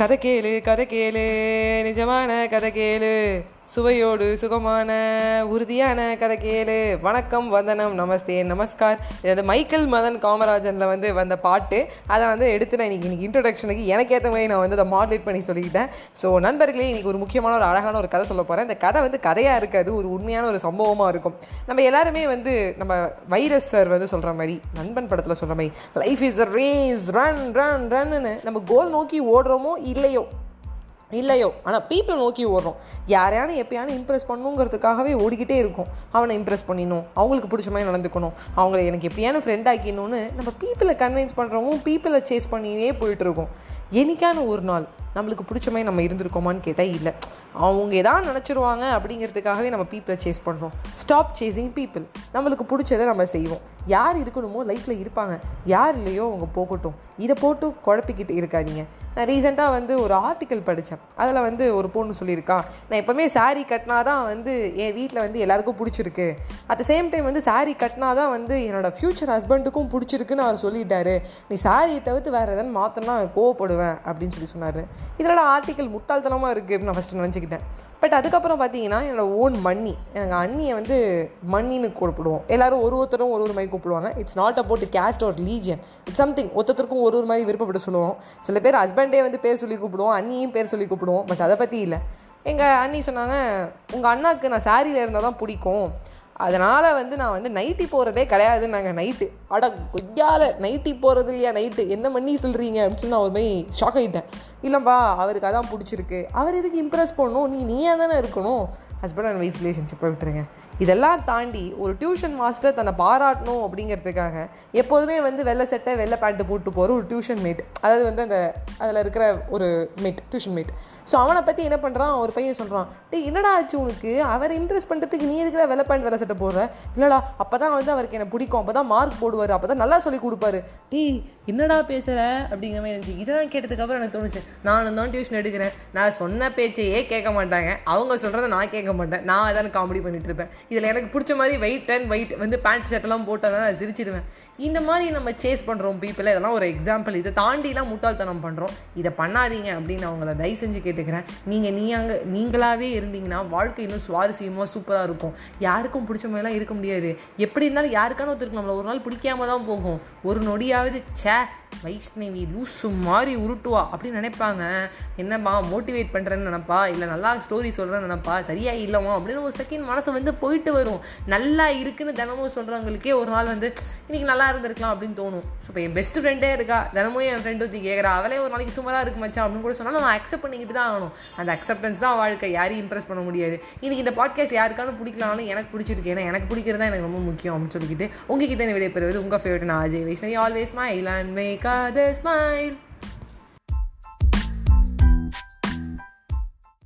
கதை கேளு கதை கேளு நிஜமான கதை கேளு. சுவையோடு சுகமான உறுதியான கதை கேளு. வணக்கம் வந்தனம் நமஸ்தே நமஸ்கார். இது மைக்கேல் மதன் காமராஜனில் வந்து வந்த பாட்டு. அதை வந்து எடுத்து நான் இன்னைக்கு இன்னைக்கு இன்ட்ரொடக்ஷனுக்கு எனக்கு ஏற்ற மாதிரி நான் வந்து அதை மாடலேட் பண்ணி சொல்லிக்கிட்டேன். ஸோ நண்பர்களே இன்னைக்கு ஒரு முக்கியமான ஒரு அழகான ஒரு கதை சொல்ல போகிறேன் இந்த கதை வந்து கதையாக இருக்காது ஒரு உண்மையான ஒரு சம்பவமாக இருக்கும். நம்ம எல்லாருமே வந்து நம்ம வைரஸ் சார் வந்து சொல்கிற மாதிரி நண்பன் படத்தில் சொல்கிற மாதிரி life is a race run run run நம்ம கோல் நோக்கி ஓடுறோமோ இல்லையோ? இல்லையோ. ஆனால் பீப்புளை நோக்கி ஓடுறோம். யாரையான எப்பயானு இம்ப்ரெஸ் பண்ணுங்கிறதுக்காகவே ஓடிக்கிட்டே இருக்கும். அவனை இம்ப்ரெஸ் பண்ணிடணும். அவங்களுக்கு பிடிச்ச மாதிரி நடந்துக்கணும். அவங்கள எனக்கு எப்படியான ஃப்ரெண்ட் ஆக்கிடணும்னு நம்ம பீப்புளை கன்வின்ஸ் பண்ணுறவும் பீப்புளை சேஸ் பண்ணியே போயிட்டுருக்கோம் என்னைக்கான ஒரு நாள் நம்மளுக்கு பிடிச்ச மாதிரி நம்ம இருந்திருக்கோமான்னு கேட்டால் இல்லை. அவங்க எதாவது நினச்சிருவாங்க அப்படிங்கிறதுக்காகவே நம்ம பீப்புளை சேஸ் பண்ணுறோம் ஸ்டாப் சேஸிங் பீப்புள் நம்மளுக்கு பிடிச்சதை நம்ம செய்வோம். யார் இருக்கணுமோ லைஃப்பில் இருப்பாங்க. யார் இல்லையோ அவங்க போகட்டும். இதை போட்டு குழப்பிக்கிட்டு இருக்காதீங்க. நான் ரீசெண்டாக வந்து ஒரு ஆர்டிக்கல் படித்தேன் அதில் வந்து ஒரு பொண்ணு சொல்லியிருக்கா நான் எப்போவுமே சாரீ கட்டினா தான் வந்து என் வீட்டில் வந்து எல்லாருக்கும் பிடிச்சிருக்கு. அட் த சேம் டைம் வந்து சாரீ கட்டினா தான் வந்து என்னோடய ஃப்யூச்சர் ஹஸ்பண்டுக்கும் பிடிச்சிருக்குன்னு அவர் சொல்லிட்டாரு. நீ சாரியை தவிர்த்து வேறு எதாவது மாற்றினா கோவப்படுவேன் அப்படின்னு சொல்லி சொன்னார். இதனால் ஆர்டிக்கல் முட்டாள்தனமாக இருக்குது நான் ஃபஸ்ட்டு நினச்சிக்கிட்டேன். பட் அதுக்கப்புறம் பார்த்தீங்கன்னா என்னோடய ஓன் மண்ணி எனக்கு அண்ணியை வந்து மண்ணின்னு கூப்பிடுவோம். எல்லாரும் ஒரு ஒருத்தரும் ஒரு ஒரு மாதிரி கூப்பிடுவாங்க. இட்ஸ் நாட் அபவுட் கேஸ்ட் ஒரு லீஜியன் இட்ஸ் சம்திங் ஒருத்தருக்கும் ஒரு ஒரு மாதிரி விருப்பப்பட்டு சொல்லுவோம். சில பேர் ஹஸ்பண்டே வந்து பேர் சொல்லி கூப்பிடுவோம். அண்ணியும் பேர் சொல்லி கூப்பிடுவோம். பட் அதை பற்றி இல்லை. எங்கள் அண்ணி சொன்னாங்க உங்கள் அண்ணாவுக்கு நான் சாரியில் இருந்தால் தான் பிடிக்கும். அதனால் வந்து நான் வந்து நைட்டி போகிறதே கிடையாது நாங்கள் நைட்டு அட கொய்யால நைட்டி போகிறது இல்லையா நைட்டு என்ன பண்ணி சொல்கிறீங்க அப்படின்னு சொல்லி நான் ஒரு ஷாக் ஆகிட்டேன் இல்லைப்பா அவருக்கு அதான் பிடிச்சிருக்கு. அவர் எதுக்கு இம்ப்ரெஸ் பண்ணணும்? நீ நீயே தானே இருக்கணும். ஹஸ்பண்ட் அண்ட் ஒய்ஃப் ரிலேஷன்ஷிப்பை விட்டுருங்க. இதெல்லாம் தாண்டி ஒரு டியூஷன் மாஸ்டர் தன்னை பாராட்டணும் அப்படிங்கிறதுக்காக எப்போதுமே வந்து வெள்ளை சட்டை வெள்ளை பேண்ட்டு போட்டு போகிற ஒரு டியூஷன் மேட் அதாவது வந்து அந்த அதில் இருக்கிற ஒரு மேட் டியூஷன் மேட் ஸோ அவனை பற்றி என்ன பண்ணுறான் ஒரு பையன் சொல்கிறான் டே என்னடா ஆச்சு உனக்கு? அவர் இம்ப்ரெஸ் பண்ணுறதுக்கு நீ இருக்கிற வெள்ளை பேண்ட் வெள்ளை சட்டை போடுற? இல்லைடா அப்போ தான் வந்து அவருக்கு என்னை பிடிக்கும். அப்போ தான் மார்க் போடுவார். அப்போ தான் நல்லா சொல்லி கொடுப்பாரு. டீ என்னடா பேசுகிற அப்படிங்கிற மாதிரி இருந்துச்சு. இதெல்லாம் கேட்டதுக்கப்புறம் எனக்கு தோணுச்சு. நானும் தான் டியூஷன் எடுக்கிறேன். நான் சொன்ன பேச்சையே கேட்க மாட்டாங்க. அவங்க சொல்கிறத நான் கேட்க மாட்டேன். நான் அதான் காமெடி பண்ணிட்டு இருப்பேன். இதில் எனக்கு பிடிச்ச மாதிரி வெயிட் அண்ட் வெயிட் வந்து பேண்ட் ஷர்ட்லாம் போட்டால் தான் நான் சிரிச்சிடுவேன். இந்த மாதிரி நம்ம சேஸ் பண்ணுறோம் பீப்பிள் இதெல்லாம் ஒரு எக்ஸாம்பிள் இதை தாண்டிலாம் முட்டாள்தனம் பண்ணுறோம் இதை பண்ணாதீங்க அப்படின்னு நான் உங்களை தயவு செஞ்சு கேட்டுக்கிறேன். நீங்கள் நீங்க நீங்களாகவே இருந்தீங்கன்னா வாழ்க்கை இன்னும் சுவாரஸ்யமாக சூப்பராக இருக்கும். யாருக்கும் பிடிச்ச மாதிரிலாம் இருக்க முடியாது. எப்படி இருந்தாலும் யாருக்கான ஒருத்தருக்கு நம்மளை ஒரு நாள் பிடிக்காம தான் போகும். ஒரு நொடியாவது சே வைஷ்ணவி லூசு மாதிரி உருட்டுவா அப்படின்னு நினைப்பாங்க. என்னப்பா மோட்டிவேட் பண்ணுறேன்னு நினப்பா? இல்லை நல்லா ஸ்டோரி சொல்கிறேன்னு நினப்பா? சரியாக இல்லைவா அப்படின்னு ஒரு செகண்ட் மனசு வந்து போயிட்டு வரும். நல்லா இருக்குன்னு தினமும் சொல்கிறவங்களுக்கே ஒரு நாள் வந்து இன்றைக்கி நல்லா இருந்திருக்கலாம் அப்படின்னு தோணும். ஸோ இப்போ என் பெஸ்ட் ஃப்ரெண்டே இருக்கா? தினமும் என் ஃப்ரெண்டு ஊற்றி கேட்குறா அவளே ஒரு நாளைக்கு சுமாராக இருக்கு மச்சான் அப்படின்னு கூட சொன்னால் நான் அக்செப்ட் பண்ணிக்கிட்டு தான் ஆகணும். அந்த அக்செப்டன்ஸ் தான் வாழ்க்கை. யாரையும் இம்ப்ரெஸ் பண்ண முடியாது. இன்றைக்கி இந்த பாட்காஸ்ட் யாருக்கான பிடிக்கலாம்னு எனக்கு பிடிச்சிருக்கு. ஏன்னா எனக்கு பிடிக்கிறது தான் எனக்கு ரொம்ப முக்கியம் அப்படின்னு சொல்லிக்கிட்டு உங்ககிட்ட விடைபெறுவது உங்கள் ஃபேவரட் நான் Ajay Vaishnavi always smile and make other smile